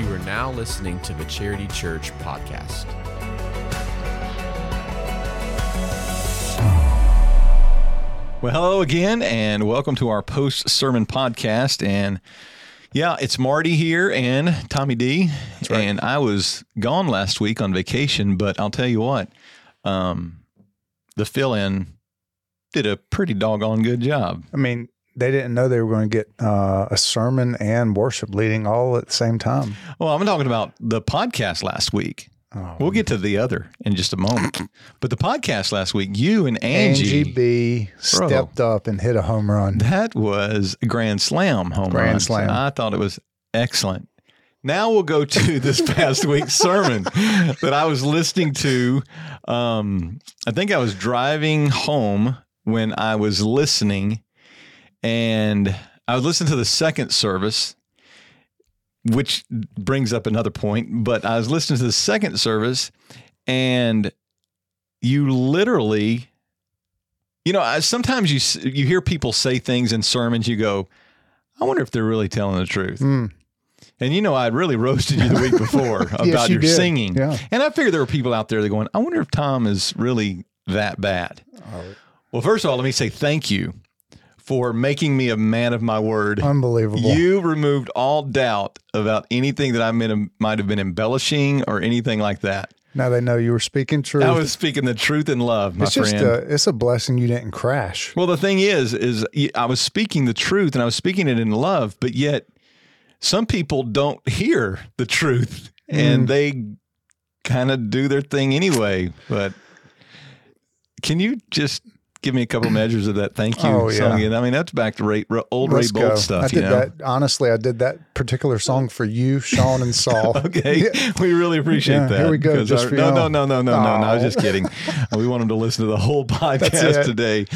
You are now listening to the Charity Church podcast. Well, hello again, and welcome to our post sermon podcast. And yeah, it's Marty here and Tommy D. right. And I was gone last week on vacation, but I'll tell you what, um, the fill in did a pretty doggone good job. I mean, they didn't know they were going to get uh, a sermon and worship leading all at the same time. Well, I'm talking about the podcast last week. Oh, We'll get to the other in just a moment. But the podcast last week, you and Angie, Angie B stepped up and hit a home run. that was a grand slam home Grand run. slam. I thought it was excellent. Now we'll go to this past week's sermon that I was listening to. Um, I think I was driving home when I was listening, and I was listening to the second service, which brings up another point. But I was listening to the second service, and you literally, you know, I, sometimes you you hear people say things in sermons, you go, I wonder if they're really telling the truth. Mm, And you know, I'd really roasted you the week before about you your did. singing. Yeah. And I figured there were people out there that going, I wonder if Tom is really that bad. Well, first of all, let me say thank you for making me a man of my word. unbelievable. You removed all doubt about anything that I might have been embellishing or anything like that. now they know you were speaking truth. I was speaking the truth in love, my it's just friend. a, it's a blessing you didn't crash. Well, the thing is, is I was speaking the truth and I was speaking it in love, but yet some people don't hear the truth and Mm. they kind of do their thing anyway. But can you just give me a couple measures of that? Thank you Oh, yeah. song again. I mean, that's back to Ray, old Let's Ray Boltz go. stuff. I you did know? that. Honestly, I did that particular song for you, Sean, and Saul. Okay, we really appreciate Yeah, that. here we go, just our- for no, no, no, no, no, no, no. I was just kidding. we want them to listen to the whole podcast today.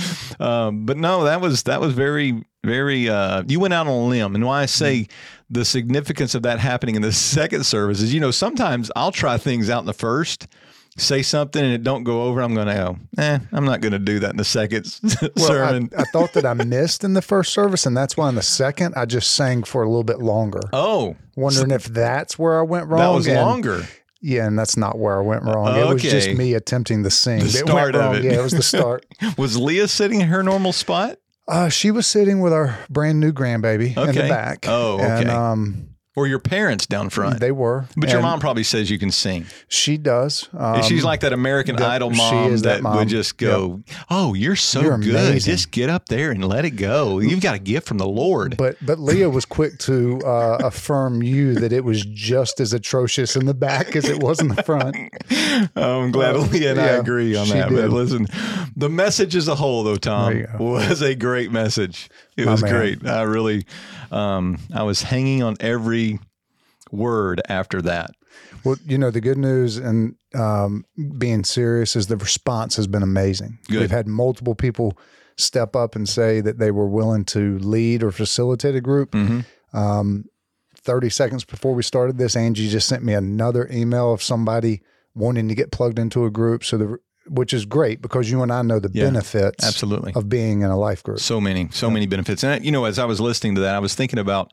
Um, but no, that was that was very, very. Uh, you went out on a limb, and why I say Mm. the significance of that happening in the second service is, you know, sometimes I'll try things out in the first. Say something and it don't go over. I'm going to go. Eh, I'm not going to do that in the second Well, sermon. I, I thought that I missed in the first service, and that's why in the second I just sang for a little bit longer, oh, wondering if that's where I went wrong. that was and- longer. Yeah, and that's not where I went wrong. It was just me attempting to sing. The It start of it. Yeah, it was the start. Was Leah sitting in her normal spot? Uh, she was sitting with our brand new grandbaby in the back. Oh, And okay. um, Or your parents down front? they were. But your mom probably says you can sing. She does. Um, She's like that American Idol mom that, that mom. would just go, "Oh, you're so You're good. amazing." Just get up there and let it go. You've got a gift from the Lord." But but Leah was quick to uh, affirm you that it was just as atrocious in the back as it was in the front. I'm glad Leah and I agree on that. But listen, the message as a whole, though, Tom, There you go. was a great message. It My was man. great. I really, um, I was hanging on every word after that. Well, you know the good news and um, being serious is the response has been amazing. Good. We've had multiple people step up and say that they were willing to lead or facilitate a group. Mhm. Um, 30 seconds before we started this, Angie just sent me another email of somebody wanting to get plugged into a group. So the which is great because you and I know the Yeah, benefits Absolutely. of being in a life group. So many, so many benefits. And you know, as I was listening to that, I was thinking about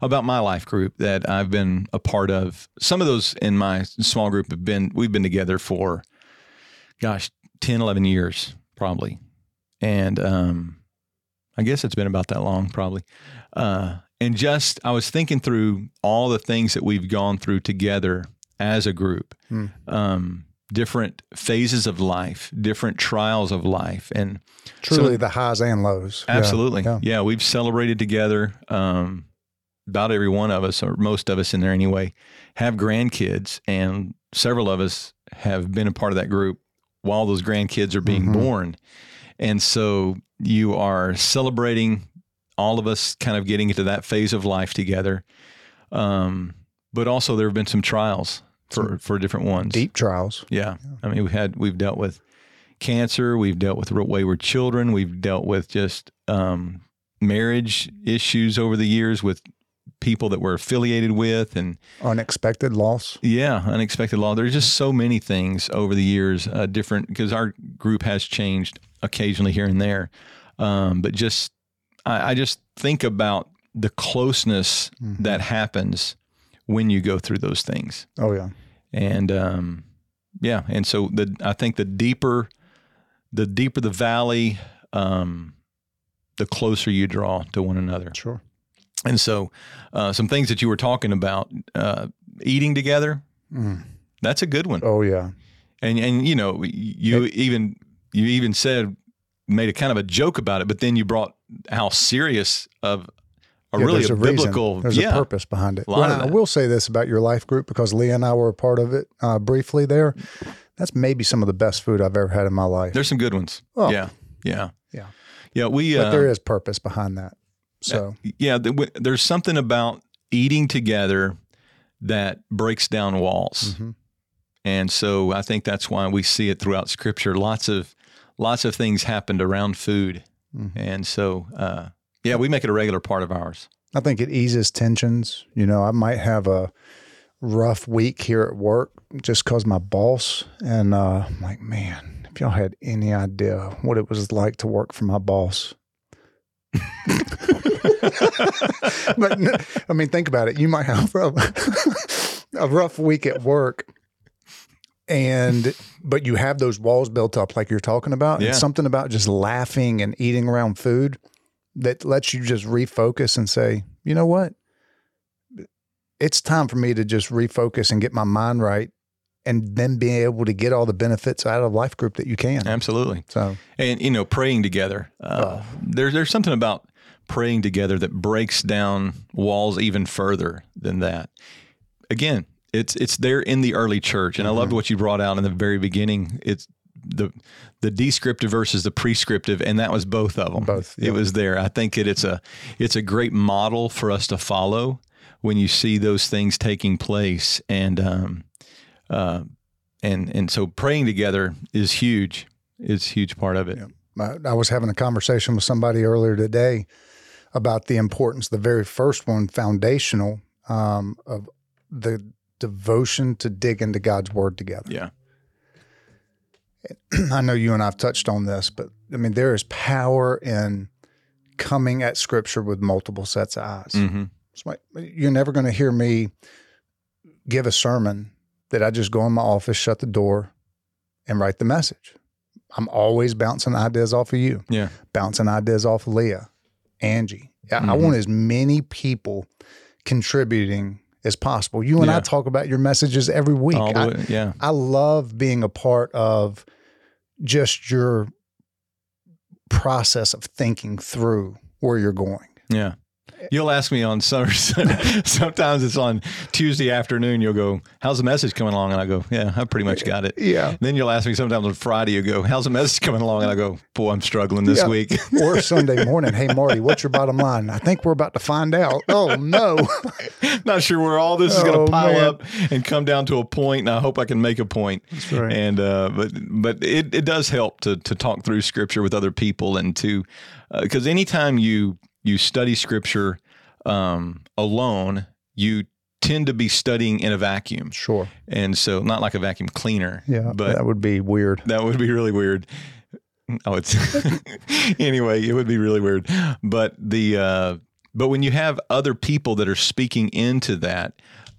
about my life group that I've been a part of. Some of those in my small group have been we've been together for gosh, 10, 11 years probably. And um I guess it's been about that long probably. Uh and just I was thinking through all the things that we've gone through together as a group. Hmm. Um different phases of life, different trials of life and Truly the highs and lows. Absolutely. yeah. Yeah. we've celebrated together. Um, about every one of us, or most of us in there anyway, have grandkids, and several of us have been a part of that group while those grandkids are being Mhm. born. And so you are celebrating all of us kind of getting into that phase of life together. Um, but also there have been some trials for, for different ones. Deep trials. Yeah. I mean, we had we've dealt with cancer, we've dealt with wayward children, we've dealt with just um, marriage issues over the years with people that we're affiliated with, and Unexpected loss. yeah, unexpected loss. There's just so many things over the years, uh, different because our group has changed occasionally here and there, um, but just I, I just think about the closeness Mhm. that happens when you go through those things. Oh yeah. And um, yeah, and so the I think the deeper the deeper the valley, um, the closer you draw to one another. Sure. And so, uh, some things that you were talking about, uh, eating together, Mm. that's a good one. Oh yeah. And and you know, you even you even said made a kind of a joke about it, but then you brought how serious of a Yeah, really there's a, a reason. There's yeah, a purpose behind it. Well, I will say this about your life group because Leah and I were a part of it uh, briefly there. That's maybe some of the best food I've ever had in my life. There's some good ones. Oh. Yeah, yeah, Yeah. yeah. We but uh, there is purpose behind that. So yeah, th- w- there's something about eating together that breaks down walls. mhm. And so I think that's why we see it throughout Scripture. Lots of lots of things happened around food, Mhm. and so uh, yeah, we make it a regular part of ours. I think it eases tensions. You know, I might have a rough week here at work just because my boss and uh, I'm like, man, if y'all had any idea what it was like to work for my boss. but I mean, think about it. You might have a, a rough week at work, and but you have those walls built up, like you're talking about. Yeah. And something about just laughing and eating around food that lets you just refocus and say, you know what? It's time for me to just refocus and get my mind right, and then be able to get all the benefits out of life group that you can. Absolutely, So and you know, praying together. Uh, Oh. There's there's something about praying together that breaks down walls even further than that. Again, it's it's there in the early church, and I Mm-hmm. loved what you brought out in the very beginning. It's the the descriptive versus the prescriptive, and that was both of them. Both, yeah. It was there. I think it, it's a it's a great model for us to follow when you see those things taking place, and um, uh, and and so praying together is huge. It's a huge part of it. I, I was having a conversation with somebody earlier today about the importance, the very first one, foundational, um, of the devotion to dig into God's word together. Yeah. I know you and I've touched on this, but I mean, there is power in coming at scripture with multiple sets of eyes. hmm It's like, you're never going to hear me give a sermon that I just go in my office, shut the door, and write the message. I'm always bouncing ideas off of you, Yeah. bouncing ideas off of Leah, Angie. I, I want as many people contributing as possible. You and I talk about your messages every week. All the I- way, yeah. I love being a part of just your process of thinking through where you're going. Yeah. You'll ask me on some, sometimes it's on Tuesday afternoon. You'll go, How's the message coming along? And I go, Yeah, I pretty much got it. Yeah. Then you'll ask me sometimes on Friday, you go, How's the message coming along? And I go, Boy, I'm struggling this Yeah. week. Or Sunday morning, hey, Marty, what's your bottom line? I think we're about to find out. Oh, no. Not sure where all this is going Oh, to pile man. up and come down to a point, and I hope I can make a point. That's right. And uh, but but it, it does help to to talk through Scripture with other people and to because anytime you you study Scripture um, alone, you tend to be studying in a vacuum, Sure. and so not like a vacuum cleaner. Yeah. but that would be weird. that would be really weird. Oh, it's anyway. It would be really weird, but the uh, but when you have other people that are speaking into that,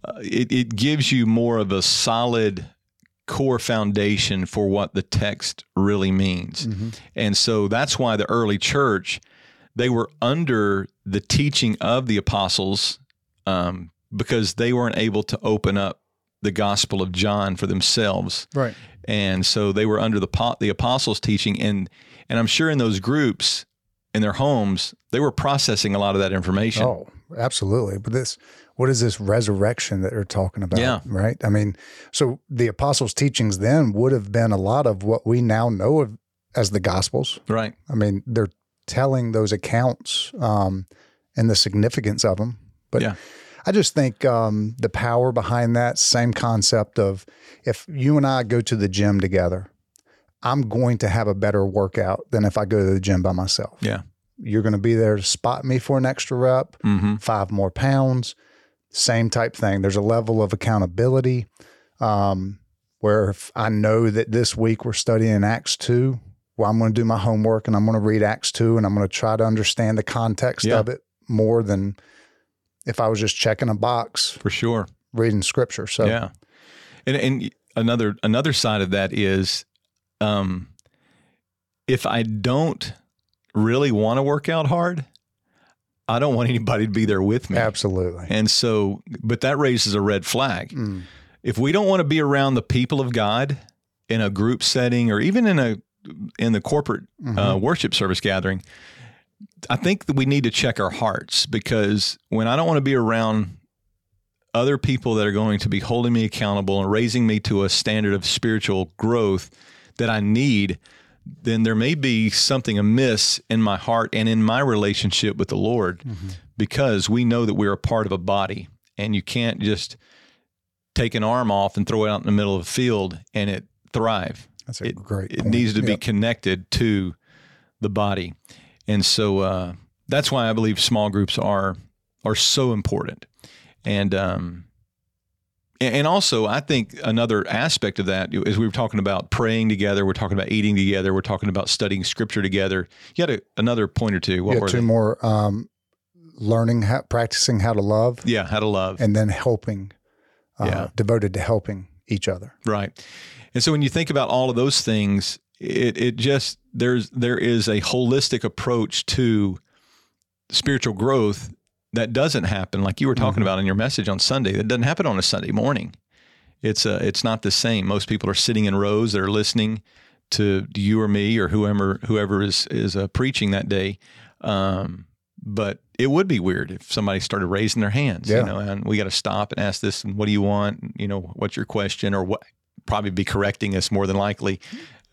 uh, it it gives you more of a solid core foundation for what the text really means, and so that's why the early church they were under the teaching of the apostles um, because they weren't able to open up the Gospel of John for themselves Right. and so they were under the the apostles' teaching, and and I'm sure in those groups, in their homes, they were processing a lot of that information. Oh, absolutely. But this, what is this resurrection that they're talking about? Yeah. Right. I mean, so the apostles' teachings then would have been a lot of what we now know of as the Gospels. Right? I mean, they're telling those accounts um, and the significance of them. But Yeah. I just think um, the power behind that same concept of if you and I go to the gym together, I'm going to have a better workout than if I go to the gym by myself. Yeah. You're going to be there to spot me for an extra rep, Mm-hmm. five more pounds, same type thing. There's a level of accountability um, where if I know that this week we're studying Acts 2, well, I'm going to do my homework and I'm going to read Acts 2 and I'm going to try to understand the context Yeah. of it more than if I was just checking a box. For sure. reading scripture. So Yeah. And and another another side of that is um if I don't really want to work out hard, I don't want anybody to be there with me. absolutely. And so but that raises a red flag. Mm. If we don't want to be around the people of God in a group setting or even in a in the corporate Mm-hmm. uh, worship service gathering, I think that we need to check our hearts because when I don't want to be around other people that are going to be holding me accountable and raising me to a standard of spiritual growth that I need, then there may be something amiss in my heart and in my relationship with the Lord because we know that we're a part of a body and you can't just take an arm off and throw it out in the middle of the field and it thrive That's a it, great. it point. needs to be connected to the body and so uh, that's why i believe small groups are are so important and um and and also i think another aspect of that is we were talking about praying together we're talking about eating together we're talking about studying scripture together you had a, another point or two what Yeah, were two they? more. Um, learning how, practicing how to love, yeah how to love and then helping. Uh, Yeah. Devoted to helping each other. Right. And so when you think about all of those things, it it just there's there is a holistic approach to spiritual growth that doesn't happen like you were talking Mhm. about in your message on Sunday. That doesn't happen on a Sunday morning. It's uh it's not the same. Most people are sitting in rows that are listening to you or me or whoever whoever is is uh, preaching that day. Um, but it would be weird if somebody started raising their hands, Yeah. you know, and we got to stop and ask this, and what do you want? You know, what's your question, or what? Probably be correcting us more than likely.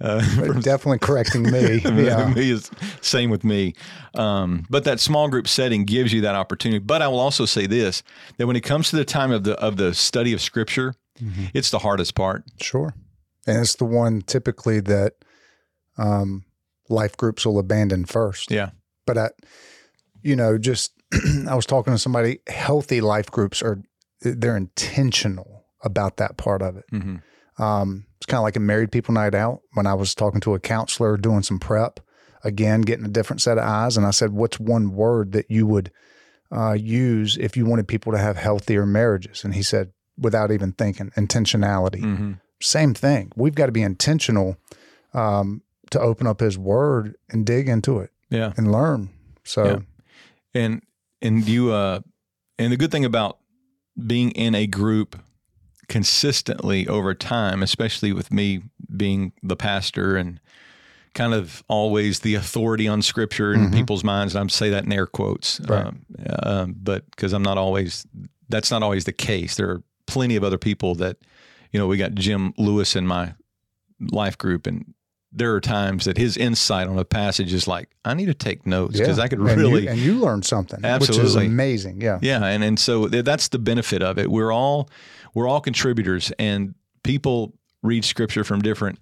Uh, definitely correcting me. yeah. me is same with me. Um, but that small group setting gives you that opportunity. But I will also say this: that when it comes to the time of the of the study of Scripture, Mm-hmm. it's the hardest part. Sure. And it's the one typically that um, life groups will abandon first. Yeah. But I, you know, just I was talking to somebody. Healthy life groups are they're intentional about that part of it. hmm Um, it's kind of like a married people night out. When I was talking to a counselor doing some prep, again getting a different set of eyes, and I said, "What's one word that you would uh, use if you wanted people to have healthier marriages?" And he said, without even thinking, intentionality hmm same thing. We've got to be intentional um, to open up His Word and dig into it Yeah. and learn. So, Yeah. and and you uh and the good thing about being in a group consistently over time especially with me being the pastor and kind of always the authority on scripture in Mhm. people's minds and i'm say that in air quotes Right. um, um, but because i'm not always that's not always the case there are plenty of other people that you know we got jim lewis in my life group and there are times that his insight on a passage is like i need to take notes because i could and really you, and you learn something, which is amazing. Yeah, yeah, and and so th- that's the benefit of it. We're all we're all contributors, and people read scripture from different.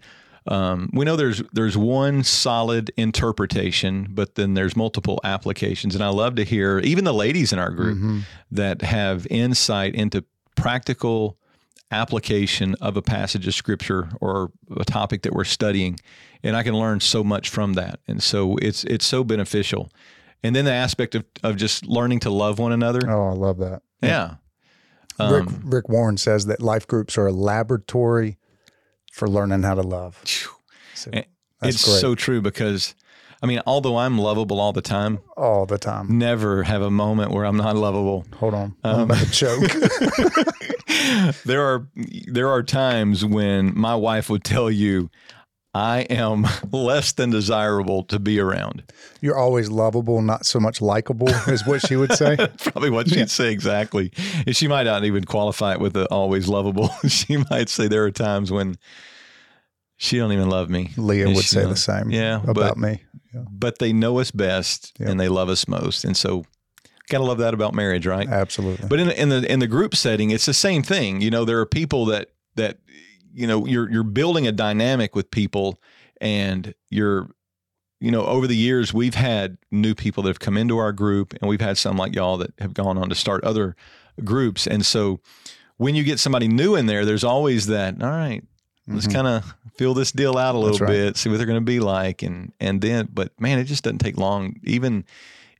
Um, we know there's there's one solid interpretation, but then there's multiple applications, and I love to hear even the ladies in our group Mhm. that have insight into practical application of a passage of scripture or a topic that we're studying and I can learn so much from that. And so it's it's so beneficial. And then the aspect of, of just learning to love one another. Oh, I love that. yeah. Rick, Um, Rick Warren says that life groups are a laboratory for learning how to love. So Eh, that's it's great. so true because I mean although I'm lovable all the time all the time. never have a moment where I'm not lovable Hold on, Um, I'm about to choke. there are there are times when my wife would tell you I am less than desirable to be around. You're always lovable, not so much likable, is what she would say. Probably what she'd say exactly. And she might not even qualify it with the always lovable. she might say there are times when she don't even love me. Leah And would say don't- the same Yeah, about but me. but they know us best Yeah. and they love us most. And so gotta love that about marriage, right? Absolutely. But in the, in the in the group setting, it's the same thing. You know, there are people that that you know you're you're building a dynamic with people, and you're you know over the years we've had new people that have come into our group, and we've had some like y'all that have gone on to start other groups, and so when you get somebody new in there, there's always that. All right, let's Mhm. kind of feel this deal out a little right. bit, see what they're going to be like, and and then, but man, it just doesn't take long. Even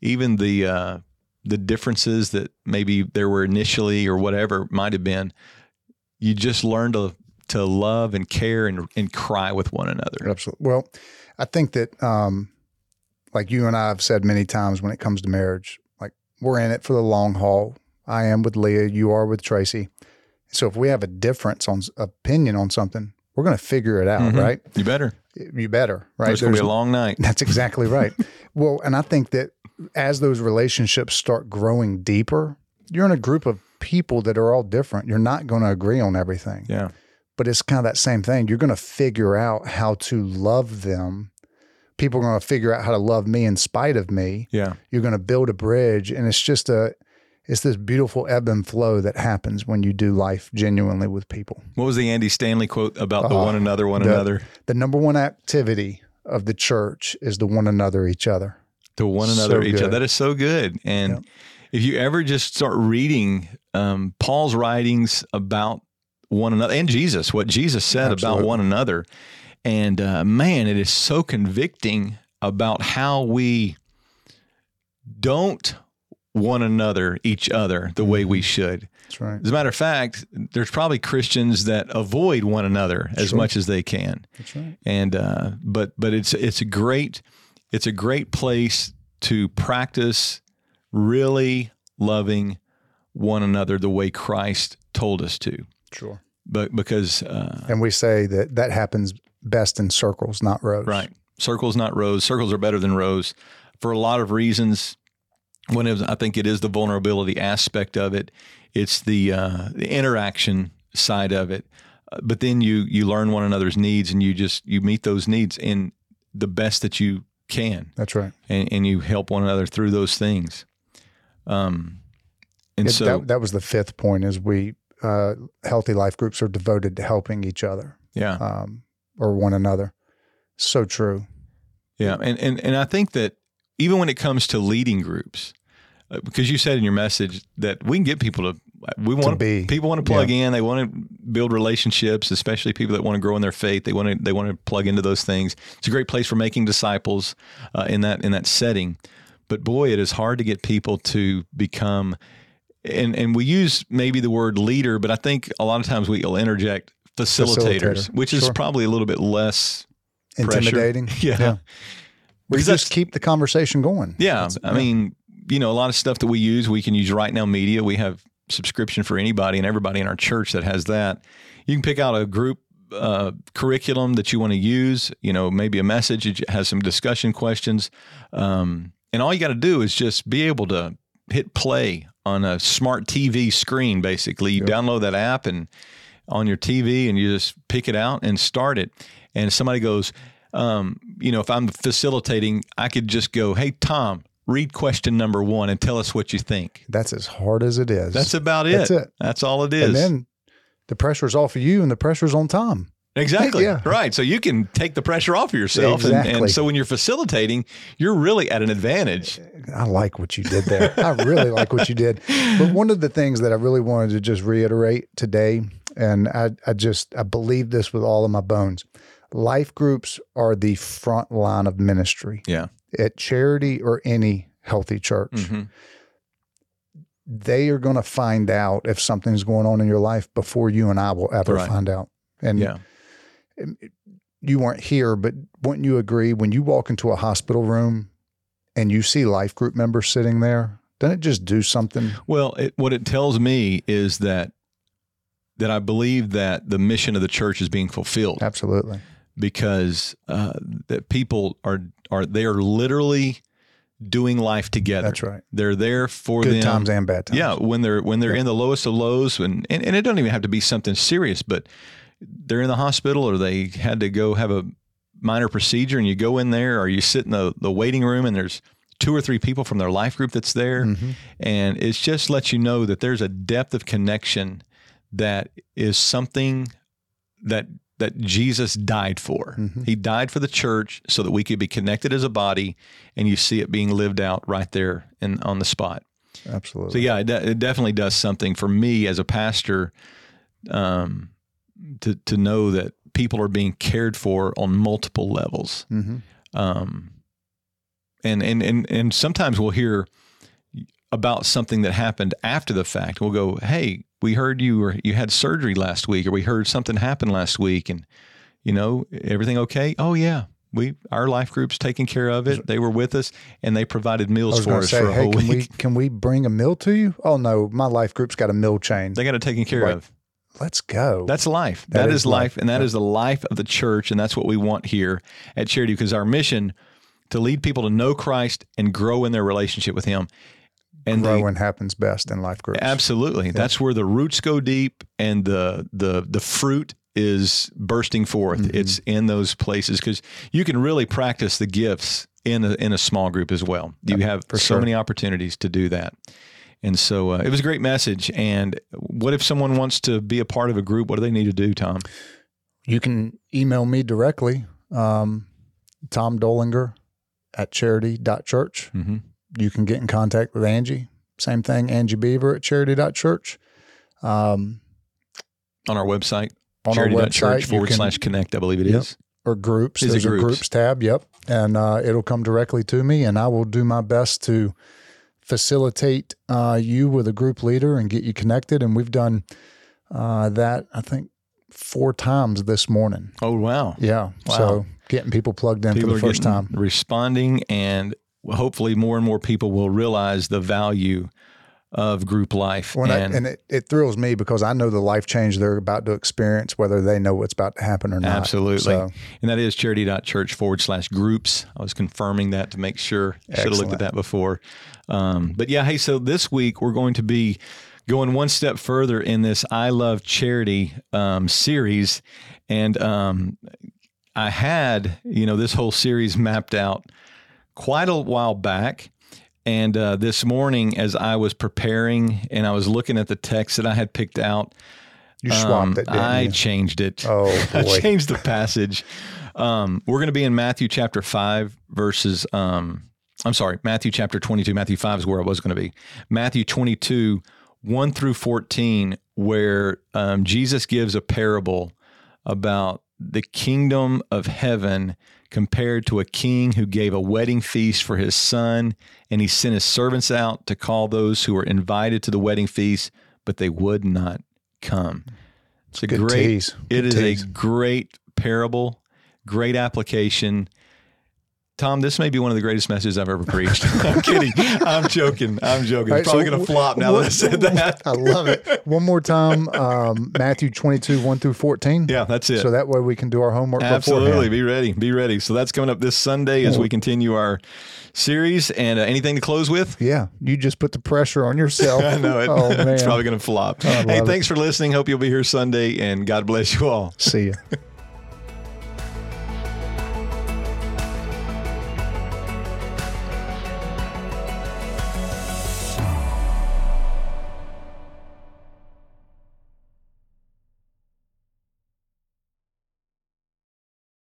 even the uh, the differences that maybe there were initially or whatever might have been, you just learn to to love and care and and cry with one another. Absolutely. Well, I think that, um, like you and I have said many times when it comes to marriage, like we're in it for the long haul. I am with Leah, you are with Tracy. So if we have a difference on opinion on something, we're going to figure it out, Mhm. right? You better. You better, right? It's gonna be a long night. That's exactly right. well, and I think that as those relationships start growing deeper, you're in a group of people that are all different. You're not going to agree on everything, Yeah. but it's kind of that same thing. You're going to figure out how to love them. People are going to figure out how to love me in spite of me. Yeah. You're going to build a bridge, and it's just a, it's this beautiful ebb and flow that happens when you do life genuinely with people. What was the Andy Stanley quote about the Uh, one another, one the- another, The number one activity of the church is the one another each other. to one So another, each other? That is so good. And Yep. if you ever just start reading um, Paul's writings about one another and Jesus, what Jesus said about one another, and uh, man, it is so convicting about how we don't one another each other the way Mm-hmm. we should. That's right. As a matter of fact, there's probably Christians that avoid one another as Sure. much as they can That's right. and uh, but but it's it's a great it's a great place to practice really loving one another the way Christ told us to. Sure. But because uh, And we say that that happens best in circles, not rows. right, circles not rows. Circles are better than rows for a lot of reasons. One of I think it is the vulnerability aspect of it. It's the uh, the interaction side of it. Uh, but then you you learn one another's needs and you just you meet those needs in the best that you can. That's right. and, and you help one another through those things. Um, and It- so, that, that was the fifth point is we uh, healthy life groups are devoted to helping each other yeah, um, or one another. So true. yeah, and, and and I think that even when it comes to leading groups, uh, because you said in your message that we can get people to we want to be, people want to plug in, they want to build relationships, especially people that want to grow in their faith. They want to they want to plug into those things. It's a great place for making disciples uh, in that in that setting. But boy, it is hard to get people to become and and we use maybe the word leader, but I think a lot of times we'll interject facilitators, Facilitator, which is sure. probably a little bit less. Intimidating. Yeah. Yeah. We just keep the conversation going. Yeah, That's- I mean, you know, a lot of stuff that we use, we can use Right Now Media. We have subscription for anybody and everybody in our church that has that. You can pick out a group uh, curriculum that you want to use. You know, maybe a message that has some discussion questions, um, and all you got to do is just be able to hit play on a smart TV screen. Basically, you Yep. download that app and on your TV, and you just pick it out and start it. And somebody goes, um, you know, if I'm facilitating, I could just go, "Hey, Tom, read question number one and tell us what you think." That's as hard as it is. That's about it. That's it. That's all it is. And then the pressure's off of you and the pressure's on Tom. exactly. Yeah. Right. So you can take the pressure off of yourself. And, and Exactly. so when you're facilitating, you're really at an advantage. I like what you did there. I really like what you did. But one of the things that I really wanted to just reiterate today, and I, I just I believe this with all of my bones. Life groups are the front line of ministry Yeah. at charity or any healthy church. hmm They are going to find out if something's going on in your life before you and I will ever Right. find out. And Yeah. you weren't here, but wouldn't you agree when you walk into a hospital room and you see life group members sitting there, doesn't it just do something? Well, it, what it tells me is that that I believe that the mission of the church is being fulfilled. Absolutely. Because uh, that people are are they are literally doing life together. That's right. They're there for Good them. times and bad times. Yeah, when they're when they're in the lowest of lows, and, and and it doesn't even have to be something serious, but they're in the hospital or they had to go have a minor procedure, and you go in there, or you sit in the the waiting room, and there's two or three people from their life group that's there, Mhm. and it just lets you know that there's a depth of connection that is something that that Jesus died for. Mhm. He died for the church so that we could be connected as a body, and you see it being lived out right there in on the spot. Absolutely. So yeah, it, de- it definitely does something for me as a pastor, um, to to know that people are being cared for on multiple levels. hmm Um, and and and and sometimes we'll hear about something that happened after the fact. We'll go, "Hey, we heard you or you had surgery last week, or we heard something happened last week, and you know everything okay? Oh yeah, we our life group's taking care of it. They were with us, and they provided meals for us say, for a hey, whole can we week. can we bring a meal to you? Oh no, my life group's got a meal chain. They got it taken care Right. of. Let's go. That's life. That that is is, life, life. and that is the life of the church, and that's what we want here at Charity because our mission to lead people to know Christ and grow in their relationship with Him. And the- growing happens best in life groups. Absolutely. That's where the roots go deep and the the the fruit is bursting forth. Mm-hmm. It's in those places because you can really practice the gifts in a, in a small group as well. You have so sure. many opportunities to do that. And so uh, it was a great message. And what if someone wants to be a part of a group? What do they need to do, Tom? You can email me directly, um, Tom Dolinger at charity.church. Mm-hmm. You can get in contact with Angie. Same thing, Angie Beaver at charity.church. Um, On our website, on our website, forward can- slash connect, I believe it is. Yep. or groups. Is There's a groups? groups tab. Yep. And uh, it'll come directly to me, and I will do my best to facilitate uh, you with a group leader and get you connected. And we've done uh, that, I think, four times this morning. Oh, wow. Yeah. Wow. So getting people plugged in people for the first time. responding and hopefully more and more people will realize the value of group life I, and, and it, it thrills me because I know the life change they're about to experience, whether they know what's about to happen or not. absolutely. So, and that is charity.church forward slash groups. I was confirming that to make sure. Should have looked at that before. Um, but yeah hey so this week we're going to be going one step further in this i love charity um, series. And um, i had you know this whole series mapped out quite a while back. And uh, this morning, as I was preparing and I was looking at the text that I had picked out, you swapped um, it, I you? changed it. Oh, I changed the passage. Um, we're going to be in Matthew chapter 5, verses, um, I'm sorry, Matthew chapter 22. Matthew 5 is where I was going to be. Matthew 22, 1 through 14, where um, Jesus gives a parable about the kingdom of heaven compared to a king who gave a wedding feast for his son, and he sent his servants out to call those who were invited to the wedding feast, but they would not come. It's a Good great. tease. It is a great parable, great application. Tom, this may be one of the greatest messages I've ever preached. I'm kidding. I'm joking. I'm joking. All It's right, probably so going to flop now that I said that. I love it. One more time, um, Matthew 22, 1 through 14. Yeah, that's it. So that way we can do our homework Absolutely. beforehand. Be ready. Be ready. So that's coming up this Sunday as we continue our series. And uh, anything to close with? Yeah. You just put the pressure on yourself. I know it. Oh, man. it's probably going to flop. Hey, thanks for listening. Hope you'll be here Sunday, and God bless you all. See you.